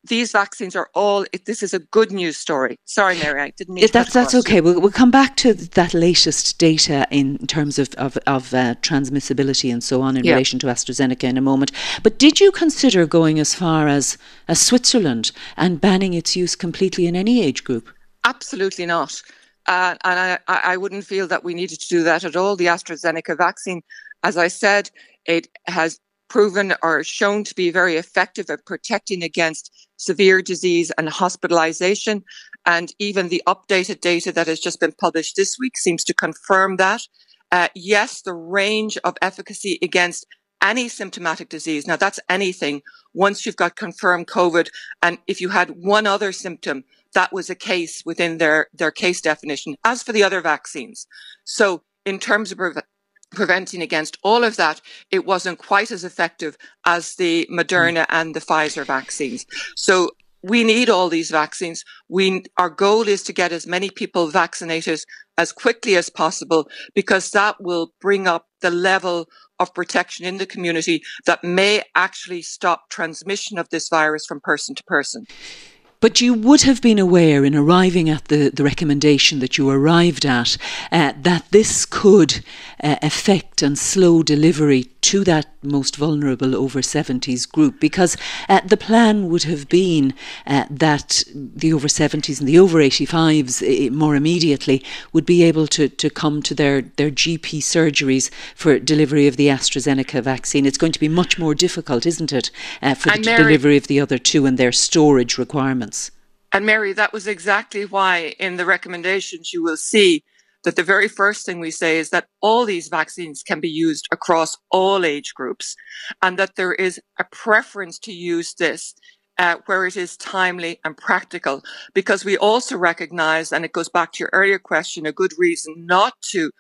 these vaccines are all this is a good news story sorry mary i didn't mean that's that's okay we'll, we'll come back to that latest data in terms of of, of uh, transmissibility and so on in yeah. relation to astrazeneca in a moment but did you consider going as far as as switzerland and banning its use completely in any age group absolutely not and I, I wouldn't feel that we needed to do that at all the astrazeneca vaccine as i said it has proven or shown to be very effective at protecting against severe disease and hospitalization. And even the updated data that has just been published this week seems to confirm that. Uh, yes, the range of efficacy against any symptomatic disease. Now that's anything once you've got confirmed COVID. And if you had one other symptom, that was a case within their, their case definition, as for the other vaccines. So in terms of preventing against all of that, it wasn't quite as effective as the Moderna and the Pfizer vaccines. So we need all these vaccines. We, our goal is to get as many people vaccinated as quickly as possible because that will bring up the level of protection in the community that may actually stop transmission of this virus from person to person. But you would have been aware in arriving at the, the recommendation that you arrived at uh, that this could uh, affect and slow delivery to that most vulnerable over 70s group because uh, the plan would have been uh, that the over 70s and the over 85s uh, more immediately would be able to, to come to their, their GP surgeries for delivery of the AstraZeneca vaccine. It's going to be much more difficult, isn't it, uh, for and the Mary, delivery of the other two and their storage requirements. And Mary, that was exactly why in the recommendations you will see that the very first thing we say is that all these vaccines can be used across all age groups and that there is a preference to use this uh, where it is timely and practical, because we also recognize, and it goes back to your earlier question, a good reason not to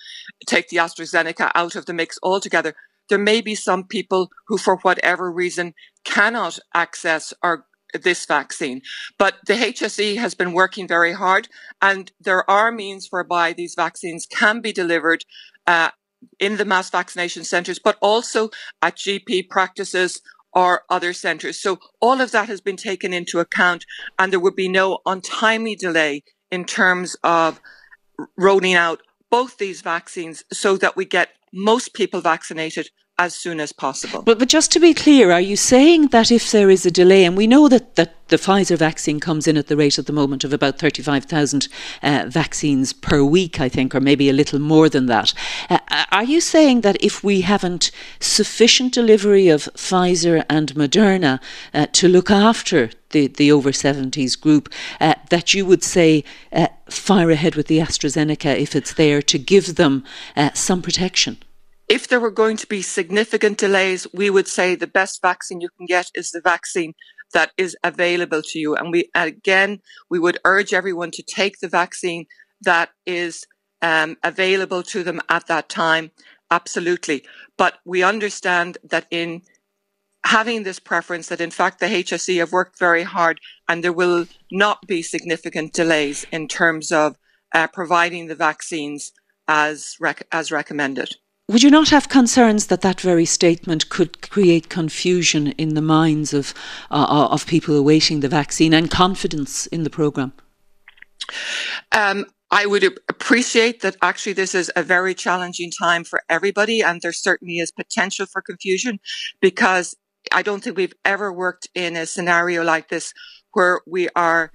take the AstraZeneca out of the mix altogether. There may be some people who, for whatever reason, cannot access or this vaccine. But the HSE has been working very hard, and there are means whereby these vaccines can be delivered uh, in the mass vaccination centres, but also at GP practices or other centres. So all of that has been taken into account, and there would be no untimely delay in terms of rolling out both these vaccines so that we get most people vaccinated as soon as possible. But, but just to be clear, are you saying that if there is a delay, and we know that, that the Pfizer vaccine comes in at the rate at the moment of about 35,000 uh, vaccines per week, I think, or maybe a little more than that. Uh, are you saying that if we haven't sufficient delivery of Pfizer and Moderna uh, to look after the, the over 70s group, uh, that you would say uh, fire ahead with the AstraZeneca if it's there to give them uh, some protection? If there were going to be significant delays, we would say the best vaccine you can get is the vaccine that is available to you. And we, again, we would urge everyone to take the vaccine that is um, available to them at that time. Absolutely. But we understand that in having this preference that in fact the HSE have worked very hard and there will not be significant delays in terms of uh, providing the vaccines as rec- as recommended. Would you not have concerns that that very statement could create confusion in the minds of uh, of people awaiting the vaccine and confidence in the programme? Um, I would appreciate that actually this is a very challenging time for everybody, and there certainly is potential for confusion because I don't think we've ever worked in a scenario like this where we are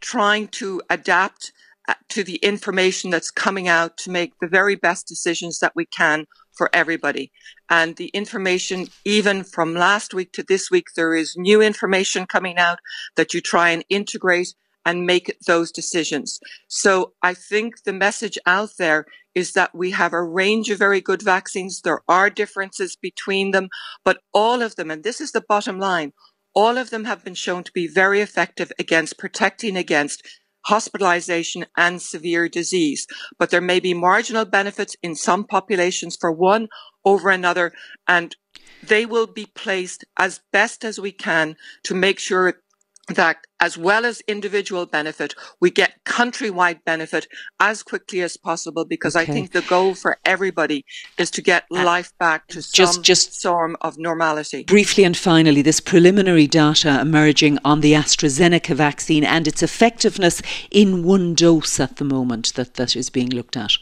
trying to adapt uh, Uh, to the information that's coming out to make the very best decisions that we can for everybody. And the information, even from last week to this week, there is new information coming out that you try and integrate and make those decisions. So I think the message out there is that we have a range of very good vaccines. There are differences between them, but all of them, and this is the bottom line, all of them have been shown to be very effective against protecting against hospitalization and severe disease. But there may be marginal benefits in some populations for one over another, and they will be placed as best as we can to make sure that as well as individual benefit, we get countrywide benefit as quickly as possible because okay. I think the goal for everybody is to get uh, life back to just, some just form of normality. Briefly and finally, this preliminary data emerging on the AstraZeneca vaccine and its effectiveness in one dose at the moment that, that is being looked at.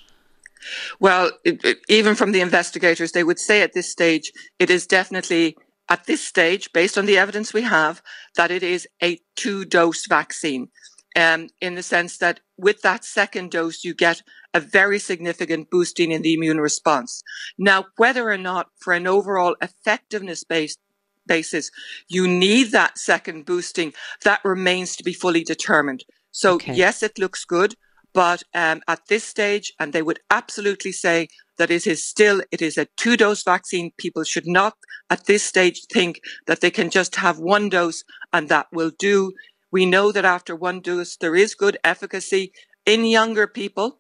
Well, it, it, even from the investigators, they would say at this stage it is definitely at this stage, based on the evidence we have, that it is a two dose vaccine. Um, in the sense that with that second dose, you get a very significant boosting in the immune response. Now, whether or not for an overall effectiveness based basis, you need that second boosting, that remains to be fully determined. So okay. yes, it looks good, but um, at this stage, and they would absolutely say that it is still, it is a two dose vaccine. People should not at this stage think that they can just have one dose and that will do. We know that after one dose, there is good efficacy in younger people.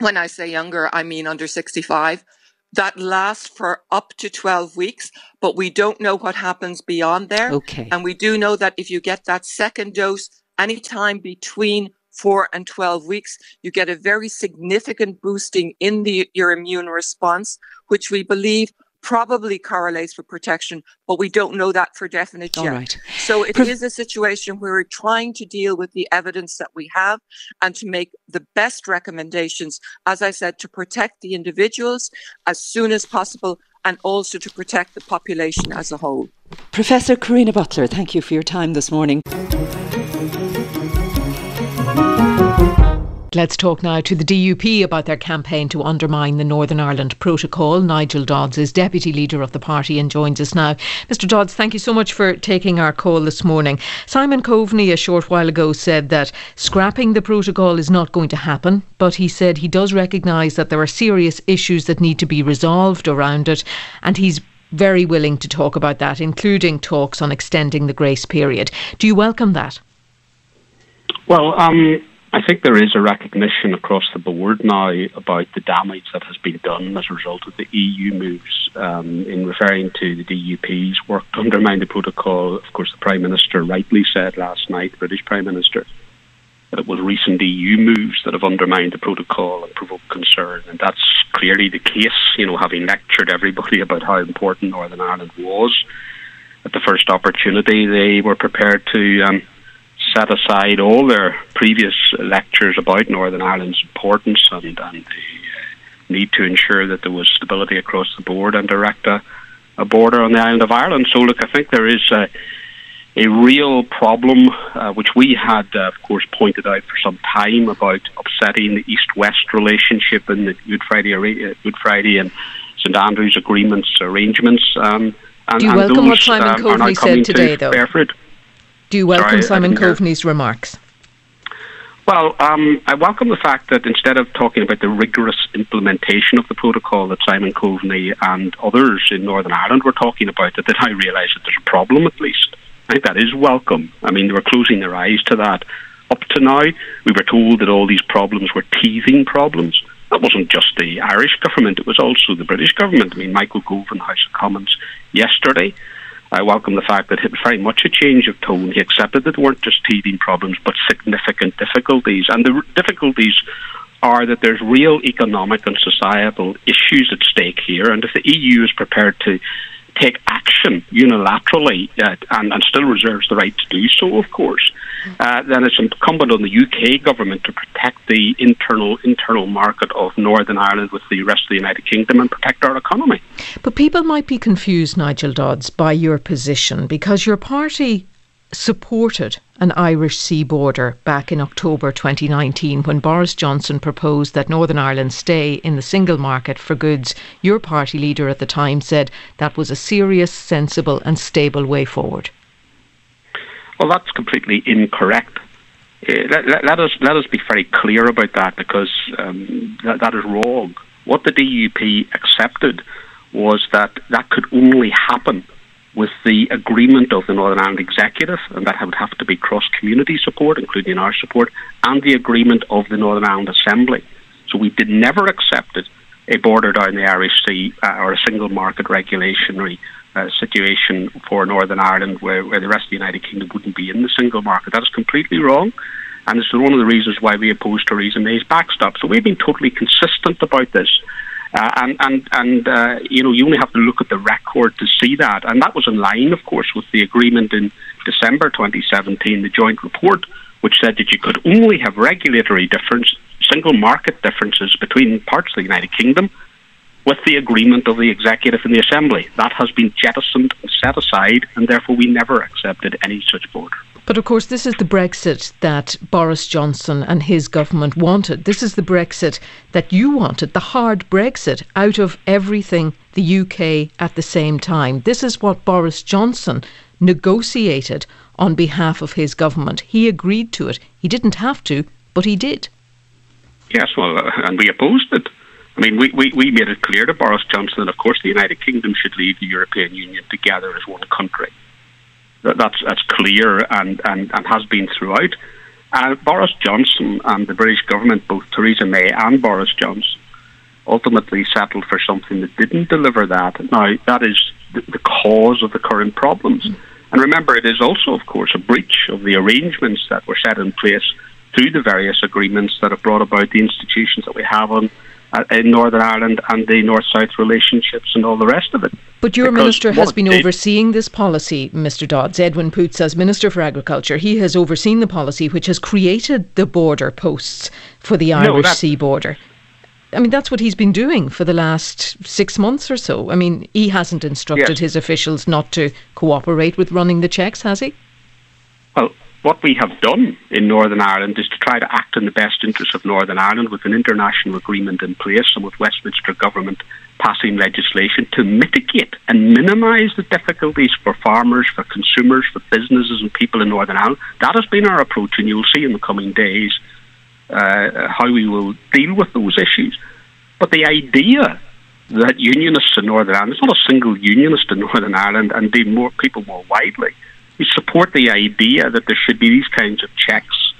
When I say younger, I mean under 65 that lasts for up to 12 weeks, but we don't know what happens beyond there. Okay. And we do know that if you get that second dose anytime between four and 12 weeks, you get a very significant boosting in the, your immune response, which we believe probably correlates with protection, but we don't know that for definite yet. Right. So it is a situation where we're trying to deal with the evidence that we have and to make the best recommendations, as I said, to protect the individuals as soon as possible and also to protect the population as a whole. Professor Karina Butler, thank you for your time this morning. Let's talk now to the DUP about their campaign to undermine the Northern Ireland Protocol. Nigel Dodds is Deputy Leader of the party and joins us now. Mr Dodds, thank you so much for taking our call this morning. Simon Coveney a short while ago said that scrapping the protocol is not going to happen, but he said he does recognise that there are serious issues that need to be resolved around it and he's very willing to talk about that, including talks on extending the grace period. Do you welcome that? Well, um, I think there is a recognition across the board now about the damage that has been done as a result of the EU moves um, in referring to the DUP's work to undermine the protocol. Of course, the Prime Minister rightly said last night, British Prime Minister, that it was recent EU moves that have undermined the protocol and provoked concern. And that's clearly the case, you know, having lectured everybody about how important Northern Ireland was. At the first opportunity, they were prepared to. Um, set aside all their previous lectures about Northern Ireland's importance and, and the uh, need to ensure that there was stability across the board and direct a, a border on the island of Ireland. So, look, I think there is a, a real problem, uh, which we had, uh, of course, pointed out for some time about upsetting the East-West relationship and the Good Friday, uh, Good Friday and St Andrews agreements arrangements. Um, and, Do you welcome those, what Simon um, Coveney said today, to though? Do you welcome Sorry, Simon Coveney's remarks? Well, um, I welcome the fact that instead of talking about the rigorous implementation of the protocol that Simon Coveney and others in Northern Ireland were talking about, that they now realise that there's a problem at least. I think that is welcome. I mean, they were closing their eyes to that. Up to now, we were told that all these problems were teething problems. That wasn't just the Irish government, it was also the British government. I mean, Michael Gove in the House of Commons yesterday I welcome the fact that it was very much a change of tone. He accepted that there weren't just teething problems, but significant difficulties. And the difficulties are that there's real economic and societal issues at stake here, and if the EU is prepared to take action unilaterally uh, and, and, still reserves the right to do so, of course, uh, then it's incumbent on the UK government to protect the internal internal market of Northern Ireland with the rest of the United Kingdom and protect our economy. But people might be confused, Nigel Dodds, by your position because your party supported an Irish sea border back in October 2019 when Boris Johnson proposed that Northern Ireland stay in the single market for goods. Your party leader at the time said that was a serious, sensible, and stable way forward. Well, that's completely incorrect. Uh, let, let, let, us let us be very clear about that because um, that, that is wrong. What the DUP accepted was that that could only happen with the agreement of the Northern Ireland Executive, and that would have to be cross community support, including our support, and the agreement of the Northern Ireland Assembly. So we did never accept it, a border down the Irish Sea uh, or a single market regulatory uh, situation for Northern Ireland where, where the rest of the United Kingdom wouldn't be in the single market. That is completely wrong. And it's one of the reasons why we oppose Theresa May's backstop. So we've been totally consistent about this. Uh, and and and uh, you know you only have to look at the record to see that, and that was in line, of course, with the agreement in December 2017, the joint report, which said that you could only have regulatory difference, single market differences between parts of the United Kingdom, with the agreement of the executive and the assembly. That has been jettisoned and set aside, and therefore we never accepted any such border. But of course, this is the Brexit that Boris Johnson and his government wanted. This is the Brexit that you wanted, the hard Brexit out of everything the UK at the same time. This is what Boris Johnson negotiated on behalf of his government. He agreed to it. He didn't have to, but he did. Yes, well, uh, and we opposed it. I mean, we, we, we made it clear to Boris Johnson that, of course, the United Kingdom should leave the European Union together as one country that's that's clear and, and, and has been throughout. Uh, Boris Johnson and the British government, both Theresa May and Boris Johnson, ultimately settled for something that didn't deliver that. Now, that is the, the cause of the current problems. Mm. And remember, it is also, of course, a breach of the arrangements that were set in place through the various agreements that have brought about the institutions that we have on Uh, in Northern Ireland and the North South relationships and all the rest of it. But your because minister has been overseeing this policy, Mr. Dodds. Edwin Poots, as Minister for Agriculture, he has overseen the policy which has created the border posts for the Irish no, sea border. I mean, that's what he's been doing for the last six months or so. I mean, he hasn't instructed yes. his officials not to cooperate with running the checks, has he? Well, what we have done in Northern Ireland is to try to act in the best interests of Northern Ireland with an international agreement in place and with Westminster government passing legislation to mitigate and minimise the difficulties for farmers, for consumers, for businesses and people in Northern Ireland. That has been our approach, and you'll see in the coming days uh, how we will deal with those issues. But the idea that unionists in Northern Ireland, there's not a single unionist in Northern Ireland, and indeed more people more widely, we support the idea that there should be these kinds of checks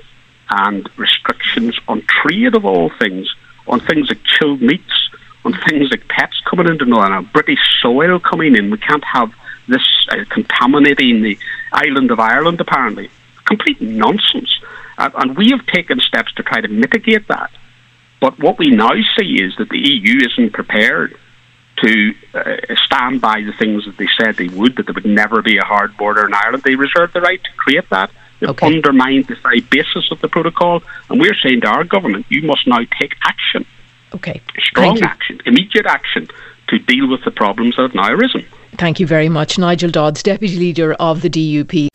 and restrictions on trade of all things, on things like chilled meats, on things like pets coming into Northern British soil coming in. We can't have this uh, contaminating the island of Ireland, apparently. Complete nonsense. Uh, and we have taken steps to try to mitigate that. But what we now see is that the EU isn't prepared to uh, stand by the things that they said they would, that there would never be a hard border in Ireland. They reserved the right to create that. They've okay. undermined the very basis of the protocol. And we're saying to our government, you must now take action. Okay. Strong action, immediate action to deal with the problems that have now arisen. Thank you very much. Nigel Dodds, Deputy Leader of the DUP.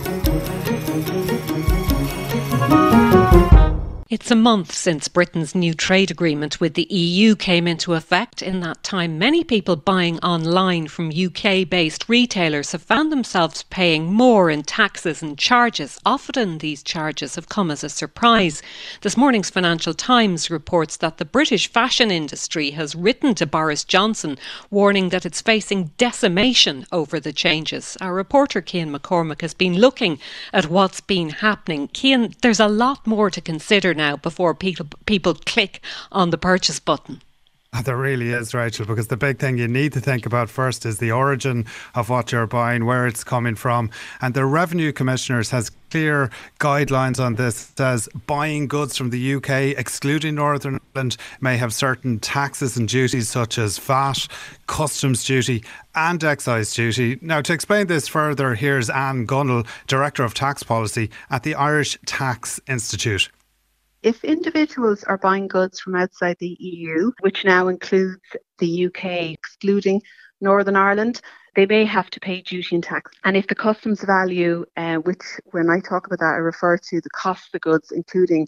It's a month since Britain's new trade agreement with the EU came into effect. In that time, many people buying online from UK based retailers have found themselves paying more in taxes and charges. Often these charges have come as a surprise. This morning's Financial Times reports that the British fashion industry has written to Boris Johnson, warning that it's facing decimation over the changes. Our reporter, Cian McCormack, has been looking at what's been happening. Cian, there's a lot more to consider now before people people click on the purchase button. Ah, there really is, Rachel, because the big thing you need to think about first is the origin of what you're buying, where it's coming from. And the Revenue Commissioners has clear guidelines on this. It says buying goods from the UK, excluding Northern Ireland, may have certain taxes and duties such as VAT, customs duty, and excise duty. Now, to explain this further, here's Anne Gunnell, Director of Tax Policy at the Irish Tax Institute. If individuals are buying goods from outside the EU, which now includes the UK, excluding Northern Ireland, they may have to pay duty and tax. And if the customs value, uh, which when I talk about that, I refer to the cost of the goods, including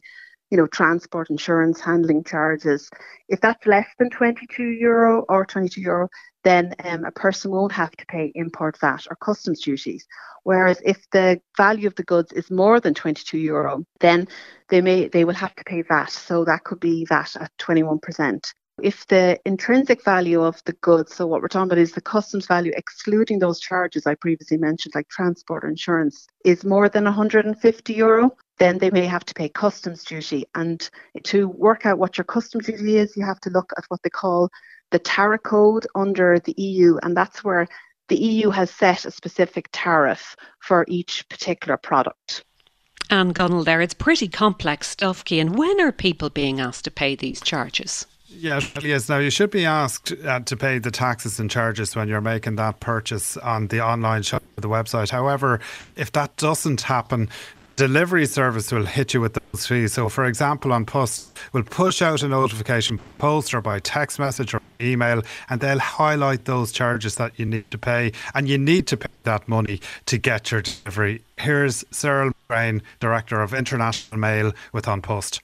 you know, transport, insurance, handling charges. If that's less than 22 euro or 22 euro, then um, a person won't have to pay import VAT or customs duties. Whereas if the value of the goods is more than 22 euro, then they may they will have to pay VAT. So that could be VAT at 21%. If the intrinsic value of the goods, so what we're talking about is the customs value excluding those charges I previously mentioned, like transport or insurance, is more than 150 euro, then they may have to pay customs duty. And to work out what your customs duty is, you have to look at what they call the tariff code under the EU, and that's where the EU has set a specific tariff for each particular product. Anne Gunnell there, it's pretty complex stuff, Cian. When are people being asked to pay these charges? Yes, yes. Now you should be asked uh, to pay the taxes and charges when you're making that purchase on the online shop the website. However, if that doesn't happen, delivery service will hit you with those fees. So, for example, An Post, will push out a notification post or by text message or email, and they'll highlight those charges that you need to pay, and you need to pay that money to get your delivery. Here's Cyril Brain, Director of International Mail with An Post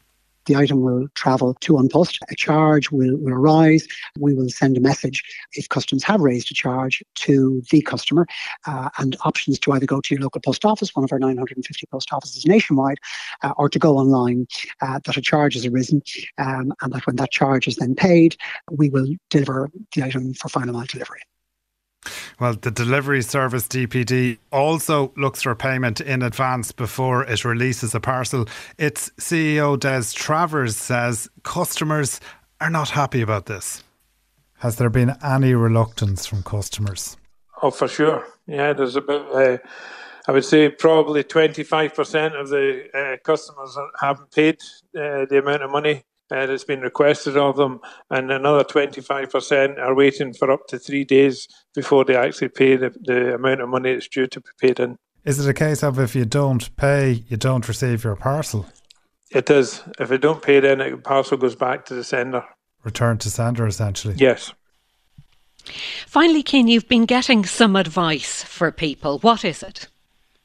the item will travel to An Post. A charge will, will arise. We will send a message if customs have raised a charge to the customer uh, and options to either go to your local post office, one of our 950 post offices nationwide, uh, or to go online uh, that a charge has arisen um, and that when that charge is then paid, we will deliver the item for final mile delivery. Well, the delivery service DPD also looks for payment in advance before it releases a parcel. Its CEO Des Travers says customers are not happy about this. Has there been any reluctance from customers? Oh, for sure. Yeah, there's about, uh, I would say, probably 25% of the uh, customers haven't paid uh, the amount of money uh, that's been requested of them, and another 25% are waiting for up to three days before they actually pay the, the amount of money that's due to be paid in. Is it a case of if you don't pay, you don't receive your parcel? It is. If you don't pay, then the parcel goes back to the sender. Return to sender, essentially. Yes. Finally, Cian, you've been getting some advice for people. What is it?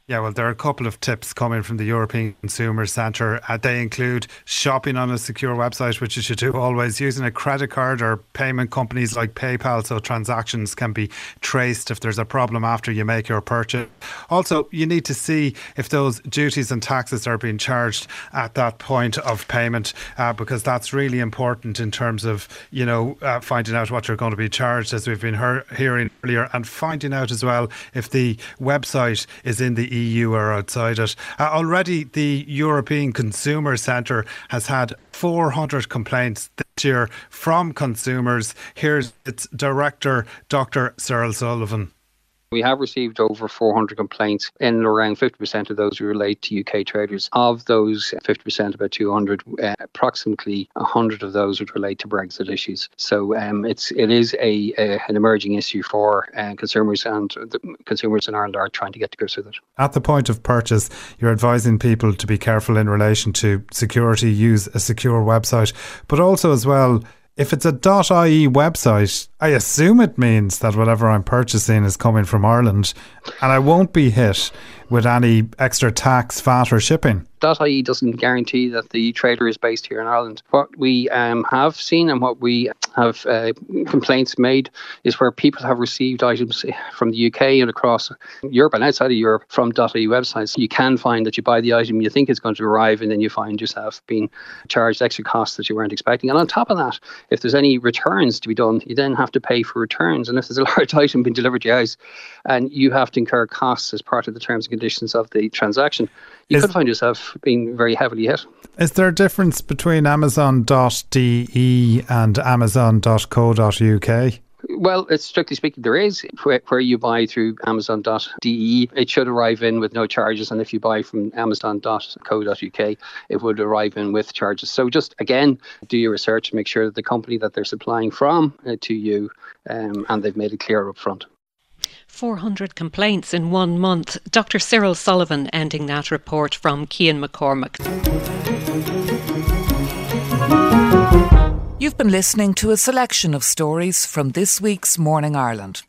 Yeah, well, there are a couple of tips coming from the European Consumer Centre. Uh, they include shopping on a secure website, which you should do always, using a credit card or payment companies like PayPal so transactions can be traced if there's a problem after you make your purchase. Also, you need to see if those duties and taxes are being charged at that point of payment uh, because that's really important in terms of, you know, uh, finding out what you're going to be charged, as we've been he- hearing earlier, and finding out as well if the website is in the EU or outside it. Uh, already, the European Consumer Centre has had 400 complaints this year from consumers. Here's its director, Dr. Cyril Sullivan. We have received over 400 complaints, and around 50% of those relate to UK traders. Of those 50%, about 200, uh, approximately 100 of those would relate to Brexit issues. So um, it's it is a, a, an emerging issue for uh, consumers, and the consumers in Ireland are trying to get to grips with it. At the point of purchase, you're advising people to be careful in relation to security, use a secure website, but also as well if it's a .ie website, I assume it means that whatever I'm purchasing is coming from Ireland, and I won't be hit with any extra tax, VAT, or shipping. That .ie doesn't guarantee that the trader is based here in Ireland. What we um, have seen and what we have uh, complaints made is where people have received items from the UK and across Europe and outside of Europe from .ie websites. You can find that you buy the item you think is going to arrive and then you find yourself being charged extra costs that you weren't expecting. And on top of that, if there's any returns to be done, you then have to pay for returns. And if there's a large item being delivered to your house and you have to incur costs as part of the terms and conditions of the transaction, you is, could find yourself being very heavily hit. Is there a difference between Amazon.de and Amazon.co.uk? Well, it's strictly speaking, there is where, where you buy through Amazon.de, it should arrive in with no charges, and if you buy from Amazon.co.uk, it would arrive in with charges. So just again, do your research, make sure that the company that they're supplying from uh, to you, um, and they've made it clear up front. 400 complaints in one month. Dr. Cyril Sullivan ending that report from Cian McCormack. You've been listening to a selection of stories from this week's Morning Ireland.